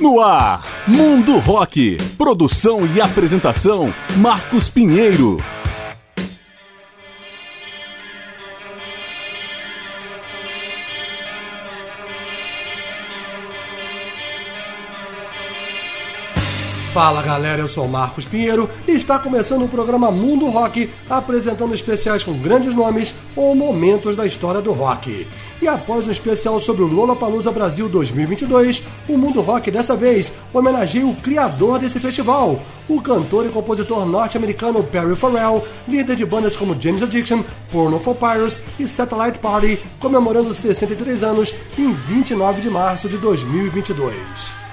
No ar, Mundo Rock. Produção e apresentação, Marcos Pinheiro. Fala galera, eu sou Marcos Pinheiro e está começando o programa Mundo Rock, apresentando especiais com grandes nomes ou momentos da história do rock. E após um especial sobre o Lollapalooza Brasil 2022, o Mundo Rock dessa vez homenageia o criador desse festival, o cantor e compositor norte-americano Perry Farrell, líder de bandas como James Addiction, Porno for Pirates e Satellite Party, comemorando 63 anos em 29 de março de 2022.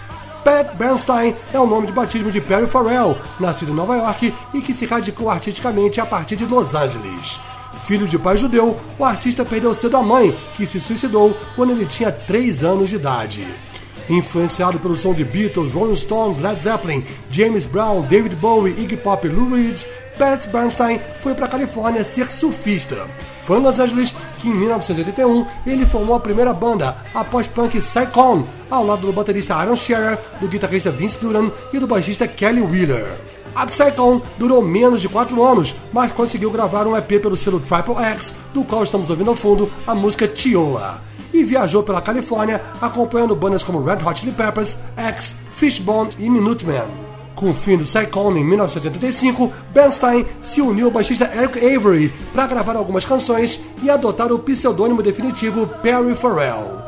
Pat Bernstein é o nome de batismo de Perry Farrell, nascido em Nova York e que se radicou artisticamente a partir de Los Angeles. Filho de pai judeu, o artista perdeu cedo a mãe, que se suicidou quando ele tinha 3 anos de idade. Influenciado pelo som de Beatles, Rolling Stones, Led Zeppelin, James Brown, David Bowie, Iggy Pop e Lou Reed, Pat Bernstein foi para a Califórnia ser surfista. Foi em Los Angeles que, em 1981, ele formou a primeira banda, a pós-punk Psychon, ao lado do baterista Aaron Scherer, do guitarrista Vince Duran e do baixista Kelly Wheeler. A Psychon durou menos de 4 anos, mas conseguiu gravar um EP pelo selo Triple X, do qual estamos ouvindo ao fundo a música Chiola. E viajou pela Califórnia acompanhando bandas como Red Hot Chili Peppers, X, Fishbone e Minutemen. Com o fim do Psychon em 1985, Bernstein se uniu ao baixista Eric Avery para gravar algumas canções e adotar o pseudônimo definitivo Perry Farrell.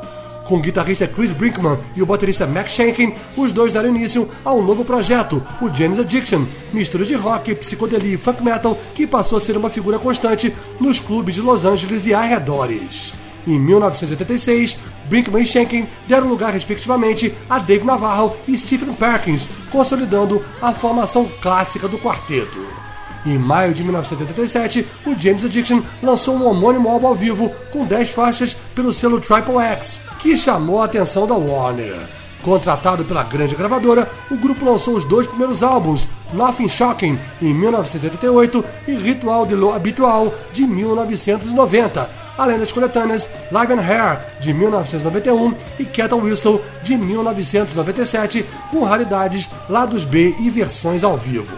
Com o guitarrista Chris Brinkman e o baterista Max Shankin, os dois deram início a um novo projeto, o Janis Addiction, mistura de rock, psicodelia e funk metal que passou a ser uma figura constante nos clubes de Los Angeles e arredores. Em 1986, Brinkman e Shankin deram lugar, respectivamente, a Dave Navarro e Stephen Perkins, consolidando a formação clássica do quarteto. Em maio de 1987, o James Addiction lançou um homônimo álbum ao vivo com 10 faixas pelo selo Triple X, que chamou a atenção da Warner. Contratado pela grande gravadora, o grupo lançou os dois primeiros álbuns, Laughing Shocking, em 1988 e Ritual de Lo Habitual, de 1990, além das coletâneas Live and Hair, de 1991 e Cattle Whistle, de 1997, com raridades lados B e versões ao vivo.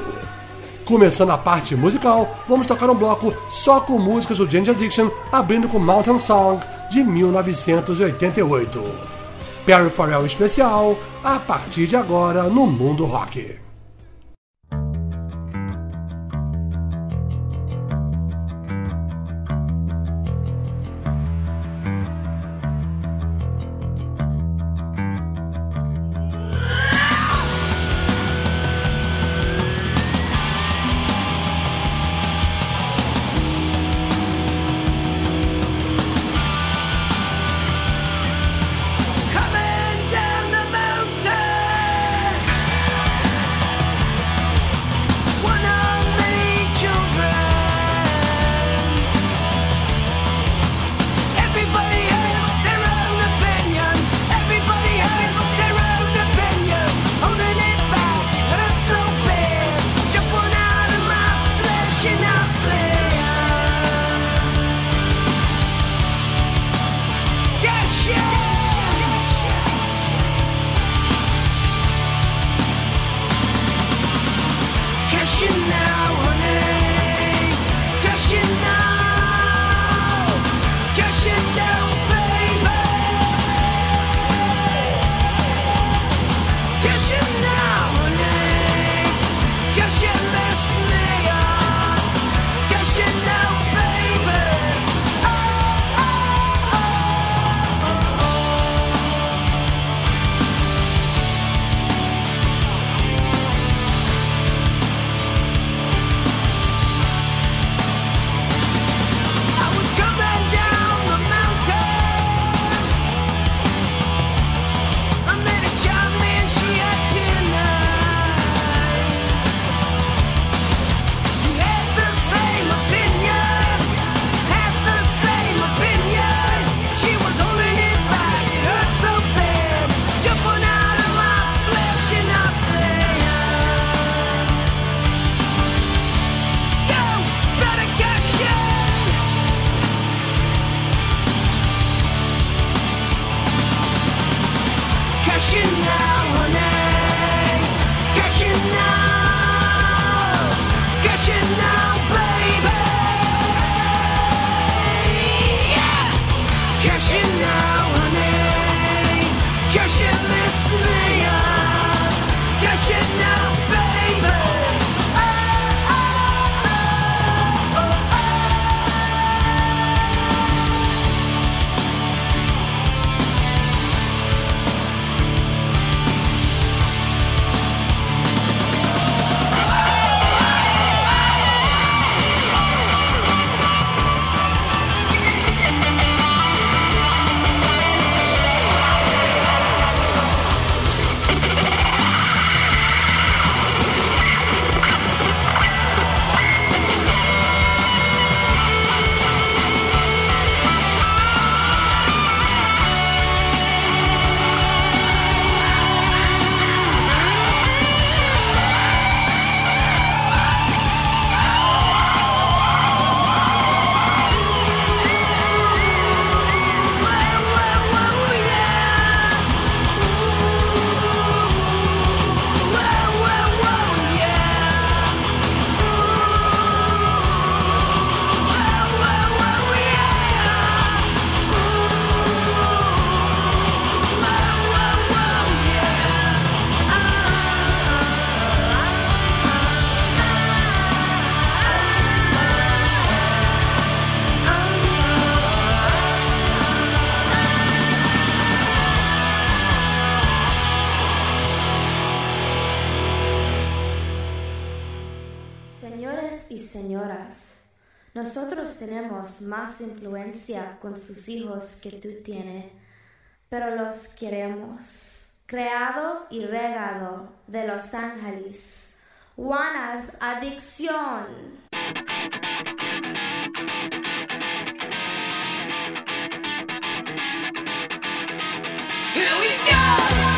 Começando a parte musical, vamos tocar um bloco só com músicas do Ginger Addiction, abrindo com Mountain Song, de 1988. Perry Farrell especial, a partir de agora no Mundo Rock. Con sus hijos que tú tienes, pero los queremos. Creado y regado de Los Ángeles. Juana's Adicción. Mundo Rock. When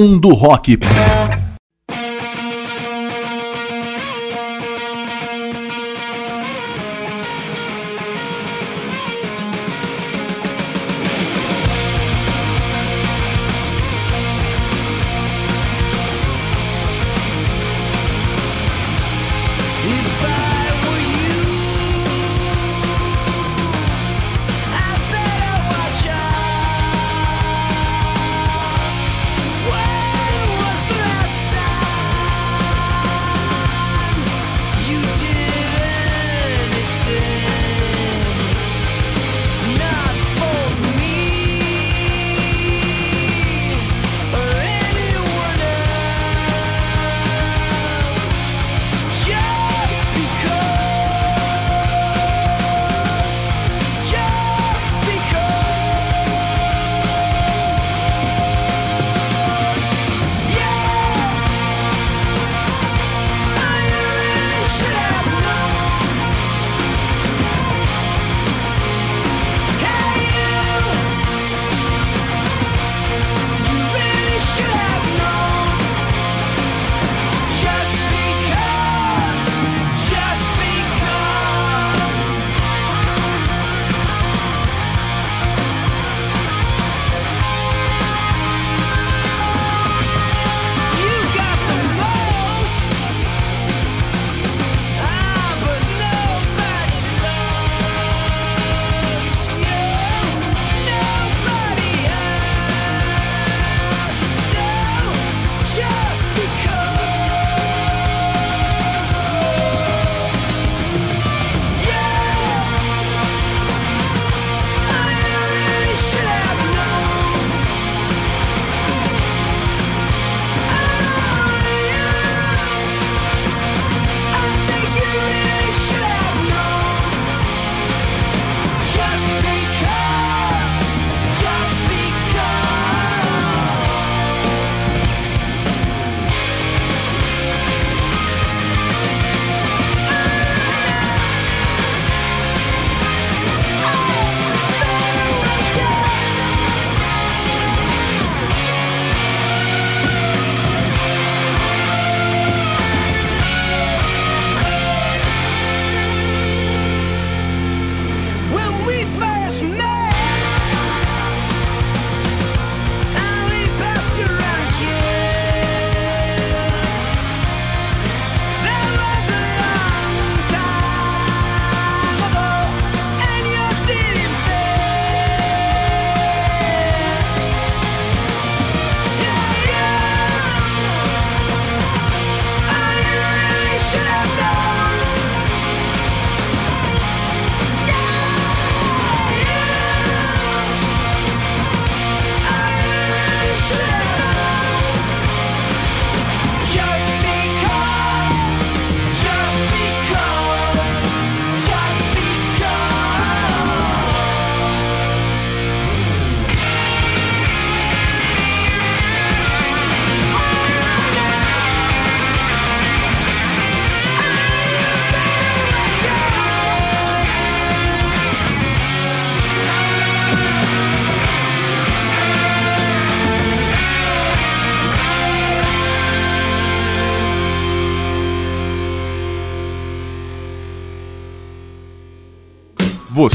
was the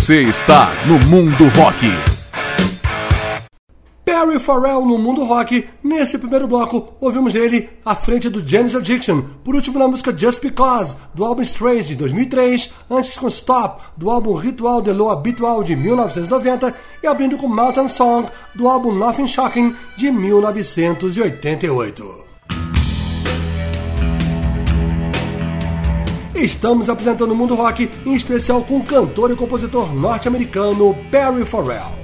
Você está no Mundo Rock. Perry Farrell no mundo rock. Nesse primeiro bloco, ouvimos dele à frente do Janis Addiction, por último na música Just Because, do álbum Strange de 2003, antes com Stop, do álbum Ritual de Lo Habitual de 1990 e abrindo com Mountain Song, do álbum Nothing Shocking de 1988. Estamos apresentando o mundo rock, em especial com o cantor e compositor norte-americano Perry Farrell.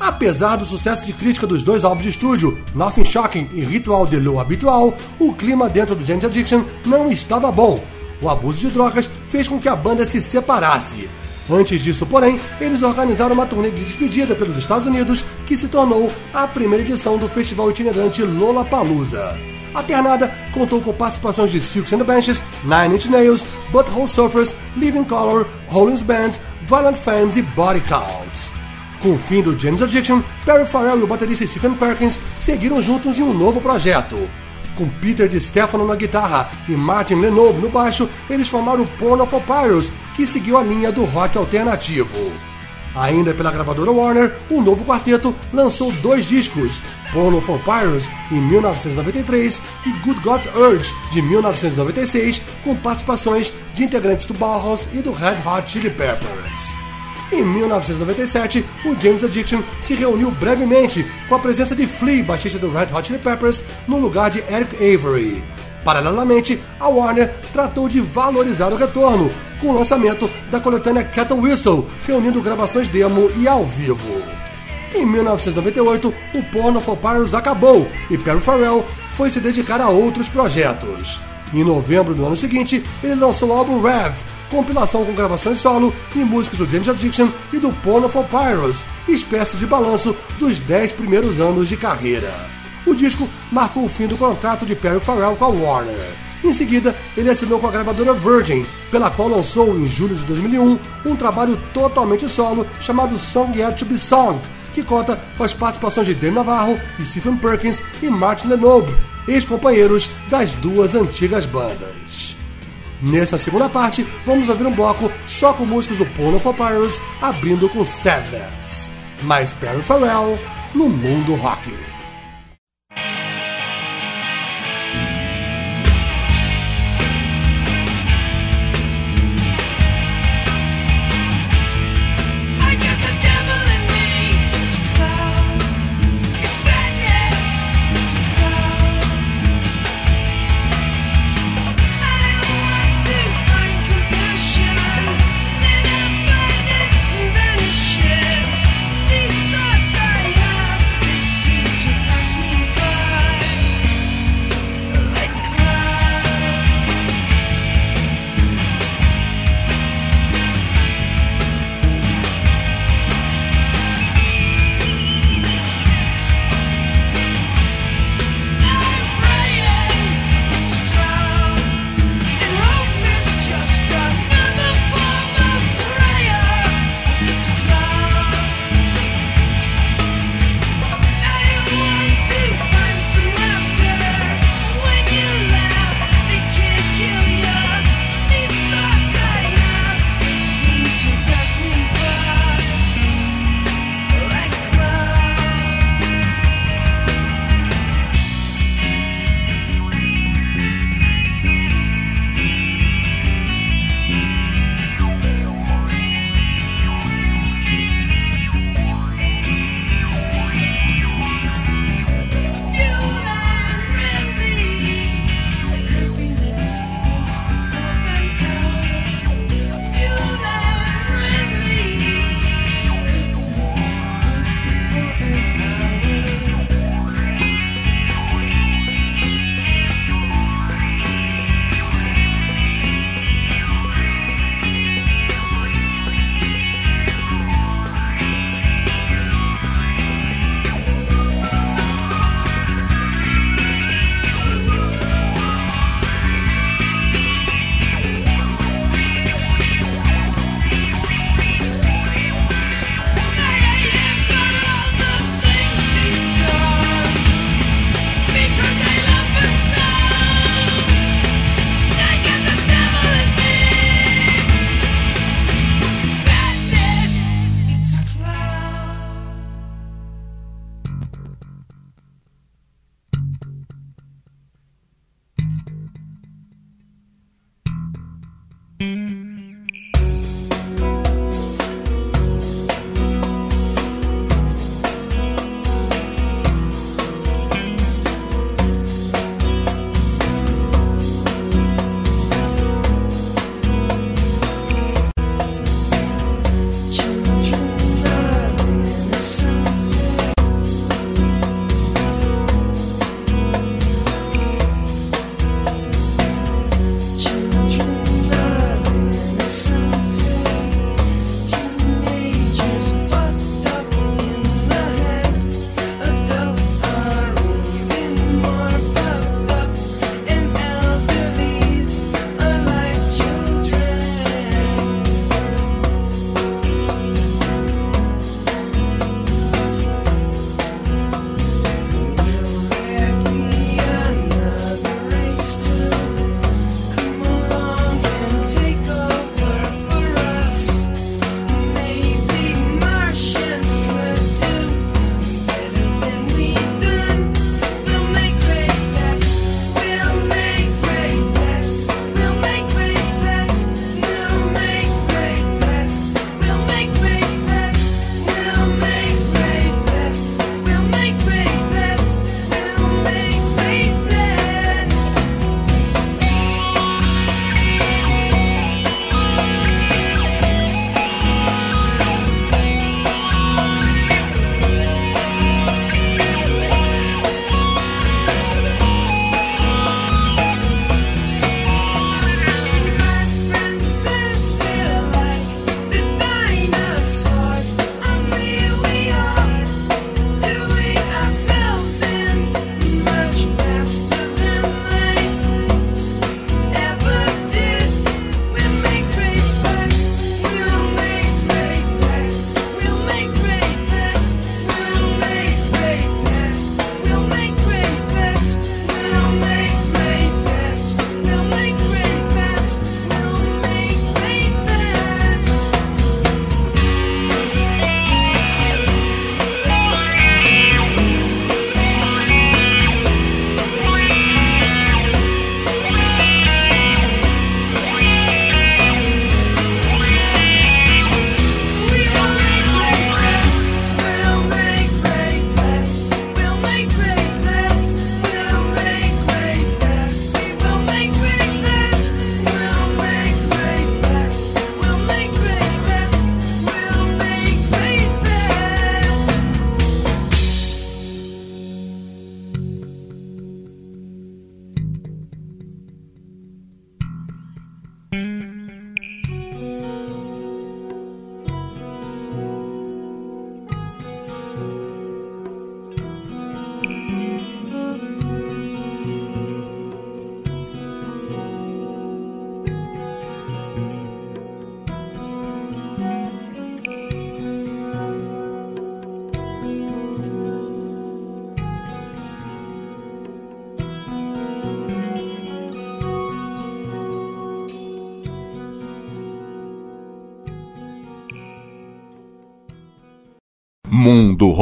Apesar do sucesso de crítica dos dois álbuns de estúdio, Nothing Shocking e Ritual de Lo Habitual, o clima dentro do Janet Addiction não estava bom. O abuso de drogas fez com que a banda se separasse. Antes disso, porém, eles organizaram uma turnê de despedida pelos Estados Unidos, que se tornou a primeira edição do festival itinerante Lollapalooza. A pernada contou com participações de Silks and the Benches, Nine Inch Nails, Butthole Surfers, Living Color, Rollins Band, Violent Femmes e Body Counts. Com o fim do James Addiction, Perry Farrell e o baterista Stephen Perkins seguiram juntos em um novo projeto. Com Peter Di Stefano na guitarra e Martin Lenoble no baixo, eles formaram o Porno of Papyrus, que seguiu a linha do rock alternativo. Ainda pela gravadora Warner, o novo quarteto lançou dois discos, Porno for Pirates, em 1993, e Good God's Urge, de 1996, com participações de integrantes do Bauhaus e do Red Hot Chili Peppers. Em 1997, o James Addiction se reuniu brevemente com a presença de Flea, baixista do Red Hot Chili Peppers, no lugar de Eric Avery. Paralelamente, a Warner tratou de valorizar o retorno, com o lançamento da coletânea Cattle Whistle, reunindo gravações demo e ao vivo. Em 1998, o Porno for Pirates acabou e Perry Farrell foi se dedicar a outros projetos. Em novembro do ano seguinte, ele lançou o álbum Rev, compilação com gravações solo e músicas do James Addiction e do Porno for Pirates, espécie de balanço dos 10 primeiros anos de carreira. O disco marcou o fim do contrato de Perry Farrell com a Warner. Em seguida, ele assinou com a gravadora Virgin, pela qual lançou em julho de 2001 um trabalho totalmente solo chamado Song Yet to Be Sung, que conta com as participações de Dave Navarro, Stephen Perkins e Martin Lenoble, ex-companheiros das duas antigas bandas. Nessa segunda parte, vamos ouvir um bloco só com músicas do Porno for Pirates, abrindo com Sadness. Mais Perry Farrell no mundo rock.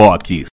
Rock.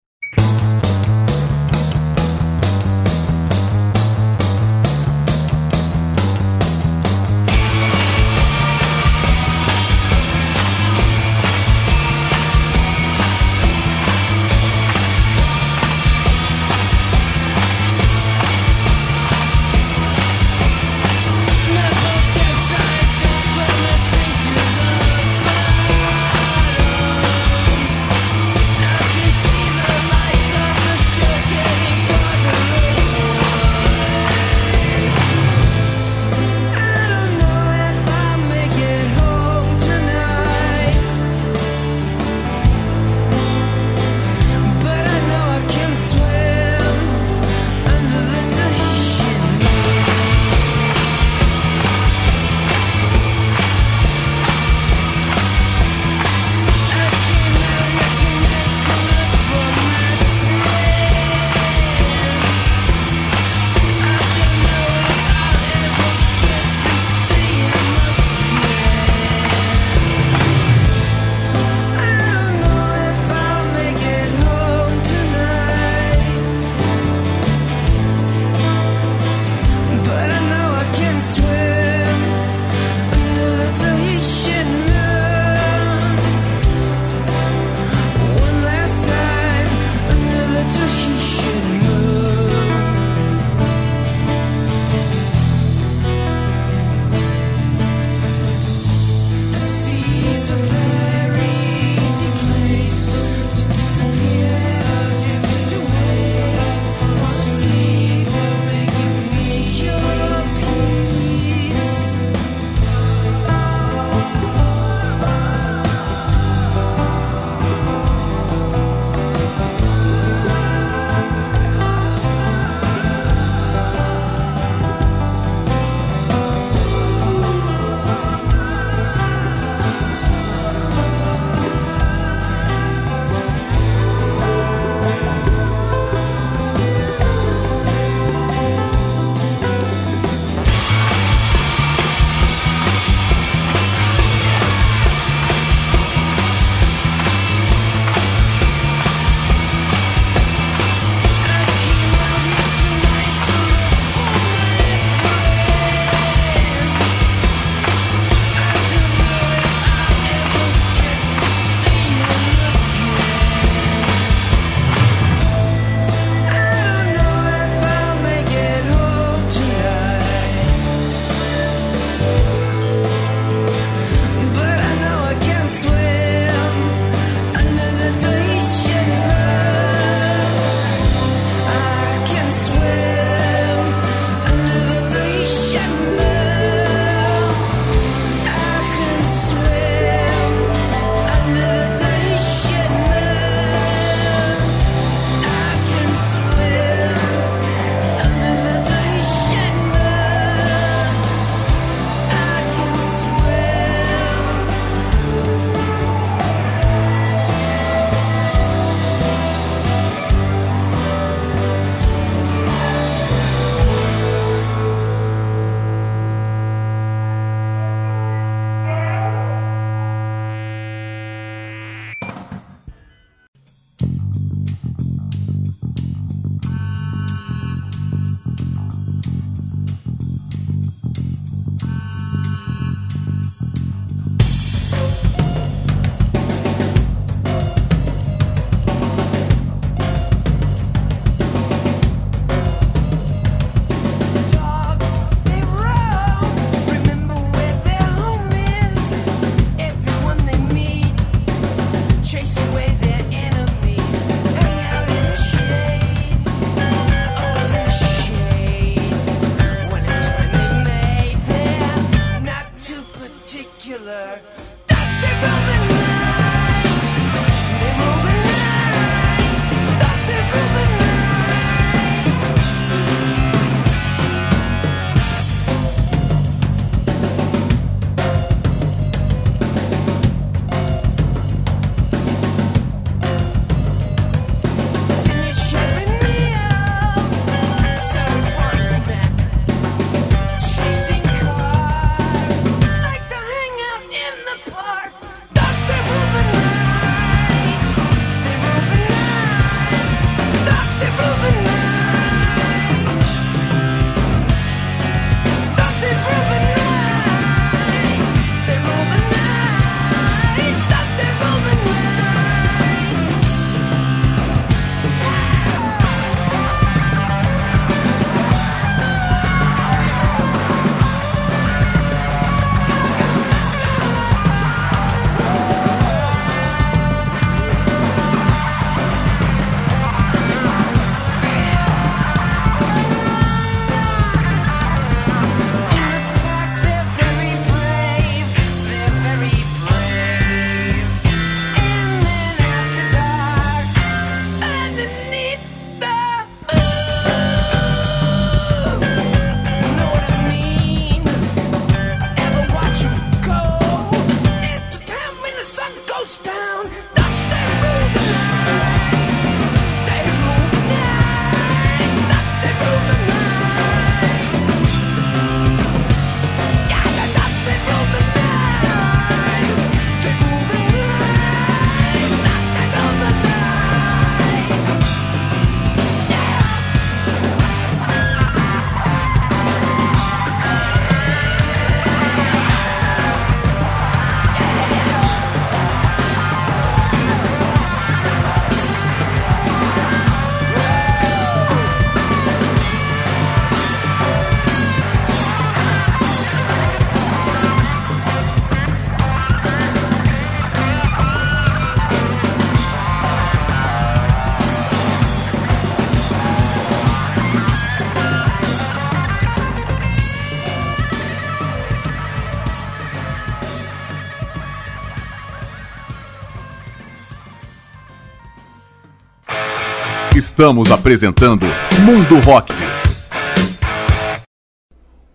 Estamos apresentando Mundo Rock.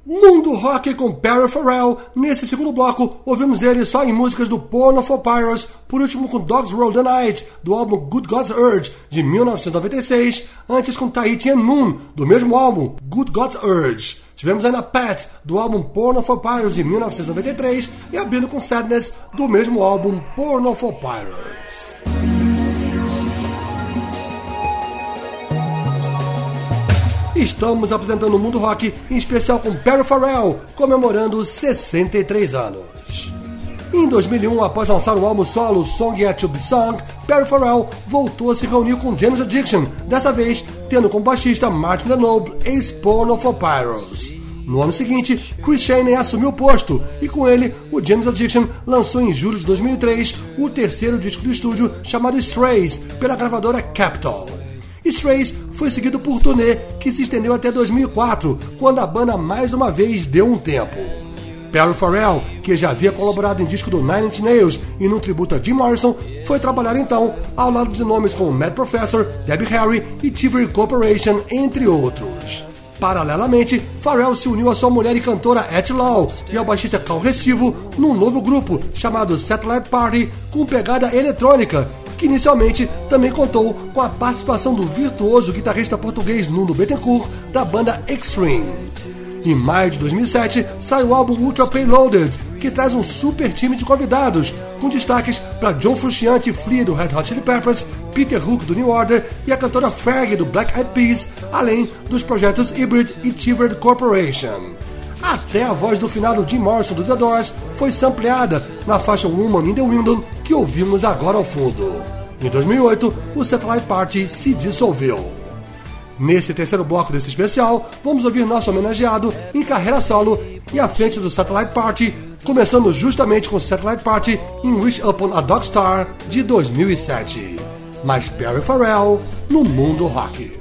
Mundo Rock com Perry Farrell. Nesse segundo bloco, ouvimos ele só em músicas do Porn of Papyrus, por último com Dogs Roll the Night, do álbum Good God's Urge, de 1996, antes com Tahiti and Moon, do mesmo álbum, Good God's Urge. Tivemos ainda Pat, do álbum Porn of Papyrus, de 1993, e abrindo com Sadness, do mesmo álbum Porn of Papyrus. Estamos apresentando o Mundo Rock, em especial com Perry Farrell, comemorando 63 anos. Em 2001, após lançar o álbum solo Song Yet To Be Perry Farrell voltou a se reunir com James Addiction, dessa vez tendo como baixista Martin Lenoble, ex-Porn of Papyrus. No ano seguinte, Chris Shaney assumiu o posto e com ele, o James Addiction lançou em julho de 2003 o terceiro disco do estúdio chamado Strays, pela gravadora Capitol. Strays foi seguido por turnê que se estendeu até 2004, quando a banda mais uma vez deu um tempo. Perry Farrell, que já havia colaborado em disco do Nine Inch Nails e no tributo a Jim Morrison, foi trabalhar então ao lado de nomes como Mad Professor, Debbie Harry e Tivoli Corporation, entre outros. Paralelamente, Farrell se uniu à sua mulher e cantora Et Law e ao baixista Cal Restivo num novo grupo chamado Satellite Party com pegada eletrônica, que inicialmente também contou com a participação do virtuoso guitarrista português Nuno Bettencourt da banda Extreme. Em maio de 2007 sai o álbum Ultra Payloaded, que traz um super time de convidados, com destaques para John Frusciante e Flea do Red Hot Chili Peppers, Peter Hook do New Order e a cantora Fergie do Black Eyed Peas, além dos projetos Hybrid e Tivered Corporation. Até a voz do finado Jim Morrison do The Doors foi sampleada na faixa Woman in the Window que ouvimos agora ao fundo. Em 2008, o Satellite Party se dissolveu. Nesse terceiro bloco desse especial, vamos ouvir nosso homenageado em carreira solo e à frente do Satellite Party, começando justamente com Satellite Party em Wish Upon a Dog Star de 2007. Mais Perry Farrell no mundo rock.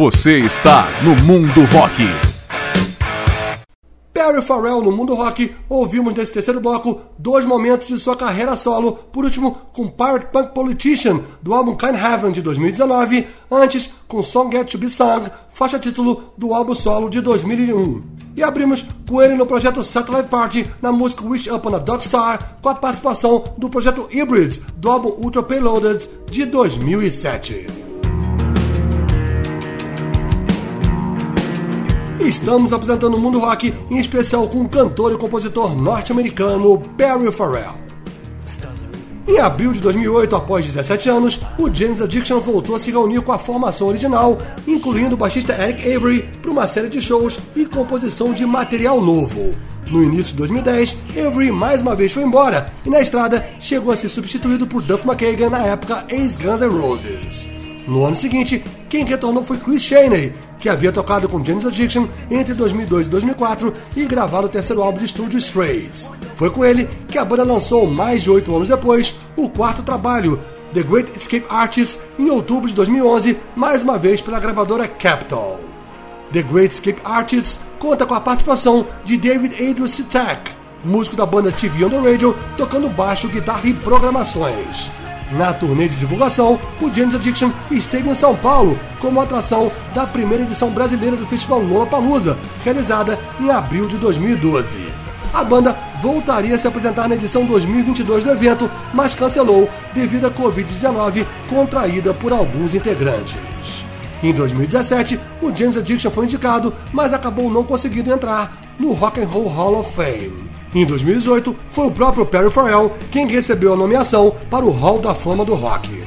Você está no Mundo Rock. Perry Farrell no mundo rock, ouvimos nesse terceiro bloco dois momentos de sua carreira solo, por último com Pirate Punk Politician, do álbum Kind Heaven de 2019, antes com Song Get To Be Sung, faixa título do álbum solo de 2001. E abrimos com ele no projeto Satellite Party, na música Wish Upon a Dog Star, com a participação do projeto Hybrid, do álbum Ultra Payloaded de 2007. Estamos apresentando o mundo rock, em especial com o cantor e compositor norte-americano Perry Farrell. Em abril de 2008, após 17 anos, o James Addiction voltou a se reunir com a formação original, incluindo o baixista Eric Avery, para uma série de shows e composição de material novo. No início de 2010, Avery mais uma vez foi embora e na estrada chegou a ser substituído por Duff McKagan na época ex-Guns N' Roses. No ano seguinte, quem retornou foi Chris Chaney, que havia tocado com James Addiction entre 2002 e 2004 e gravado o terceiro álbum de estúdio Strays. Foi com ele que a banda lançou, mais de oito anos depois, o quarto trabalho, The Great Escape Artists, em outubro de 2011, mais uma vez pela gravadora Capitol. The Great Escape Artists conta com a participação de David Adrian Sitek, músico da banda TV on the Radio, tocando baixo, guitarra e programações. Na turnê de divulgação, o James Addiction esteve em São Paulo como atração da primeira edição brasileira do Festival Lollapalooza, realizada em abril de 2012. A banda voltaria a se apresentar na edição 2022 do evento, mas cancelou devido à Covid-19 contraída por alguns integrantes. Em 2017, o James Addiction foi indicado, mas acabou não conseguindo entrar no Rock and Roll Hall of Fame. Em 2018, foi o próprio Perry Farrell quem recebeu a nomeação para o Hall da Fama do Rock.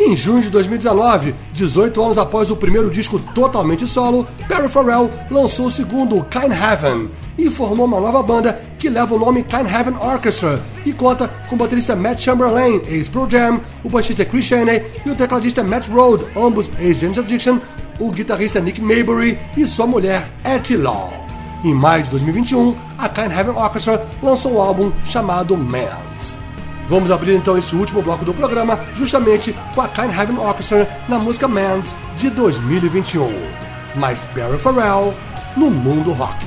Em junho de 2019, 18 anos após o primeiro disco totalmente solo, Perry Farrell lançou o segundo, Kind Heaven, e formou uma nova banda que leva o nome Kind Heaven Orchestra e conta com o baterista Matt Chamberlain, ex-Pro Jam, o baixista Chris Chaney e o tecladista Matt Rode, ambos ex-James Addiction, o guitarrista Nick Maybury e sua mulher Etty Law. Em maio de 2021, a Kind Heaven Orchestra lançou um álbum chamado Mans. Vamos abrir então esse último bloco do programa justamente com a Kind Heaven Orchestra na música Mans de 2021. Mais Perry Farrell no mundo rock.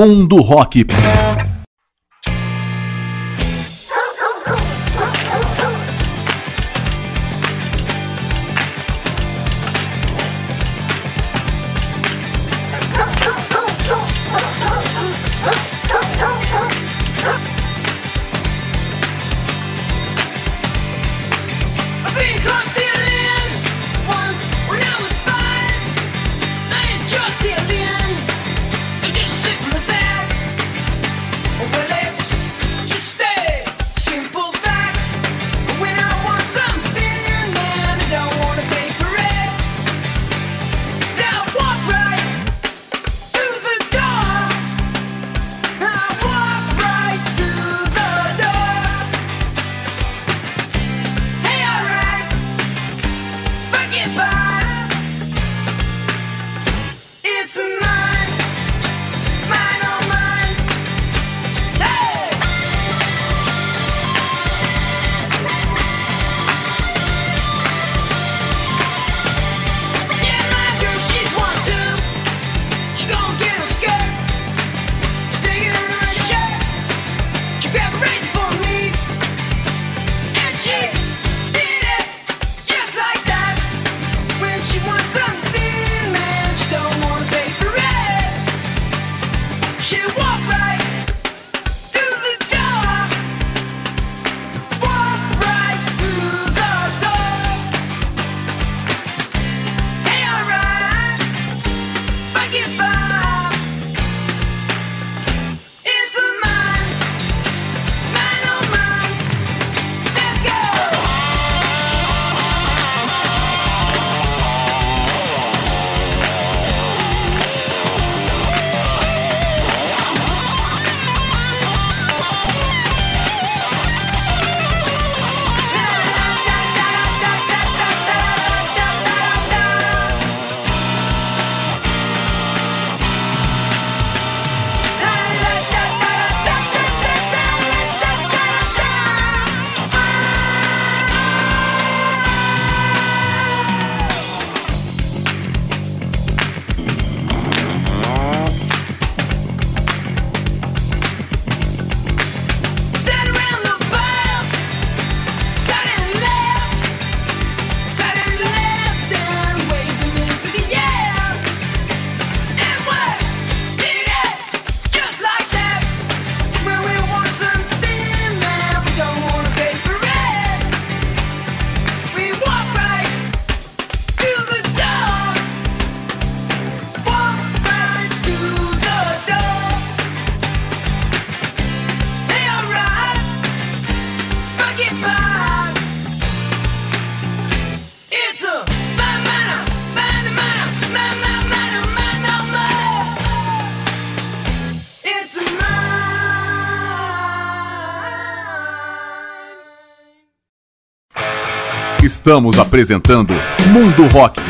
Mundo Rock. Estamos apresentando Mundo Rock.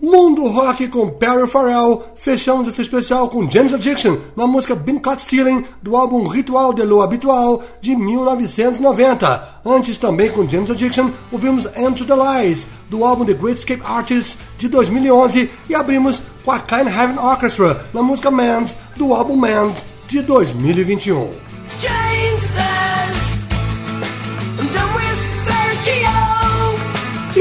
Mundo Rock com Perry Farrell. Fechamos esse especial com James Addiction na música Been Caught Stealing do álbum Ritual de Lo Habitual de 1990. Antes também com James Addiction ouvimos Into the Lies do álbum The Great Escape Artists de 2011 e abrimos com a Kind Heaven Orchestra na música Mans do álbum Mans de 2021. Jane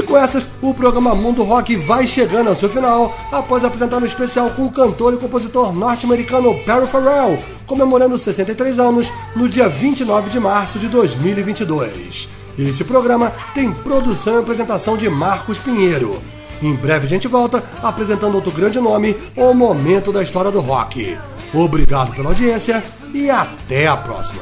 com essas, o programa Mundo Rock vai chegando ao seu final, após apresentar um especial com o cantor e compositor norte-americano Perry Farrell, comemorando 63 anos no dia 29 de março de 2022. Esse programa tem produção e apresentação de Marcos Pinheiro. Em breve a gente volta apresentando outro grande nome, o momento da história do rock. Obrigado pela audiência e até a próxima.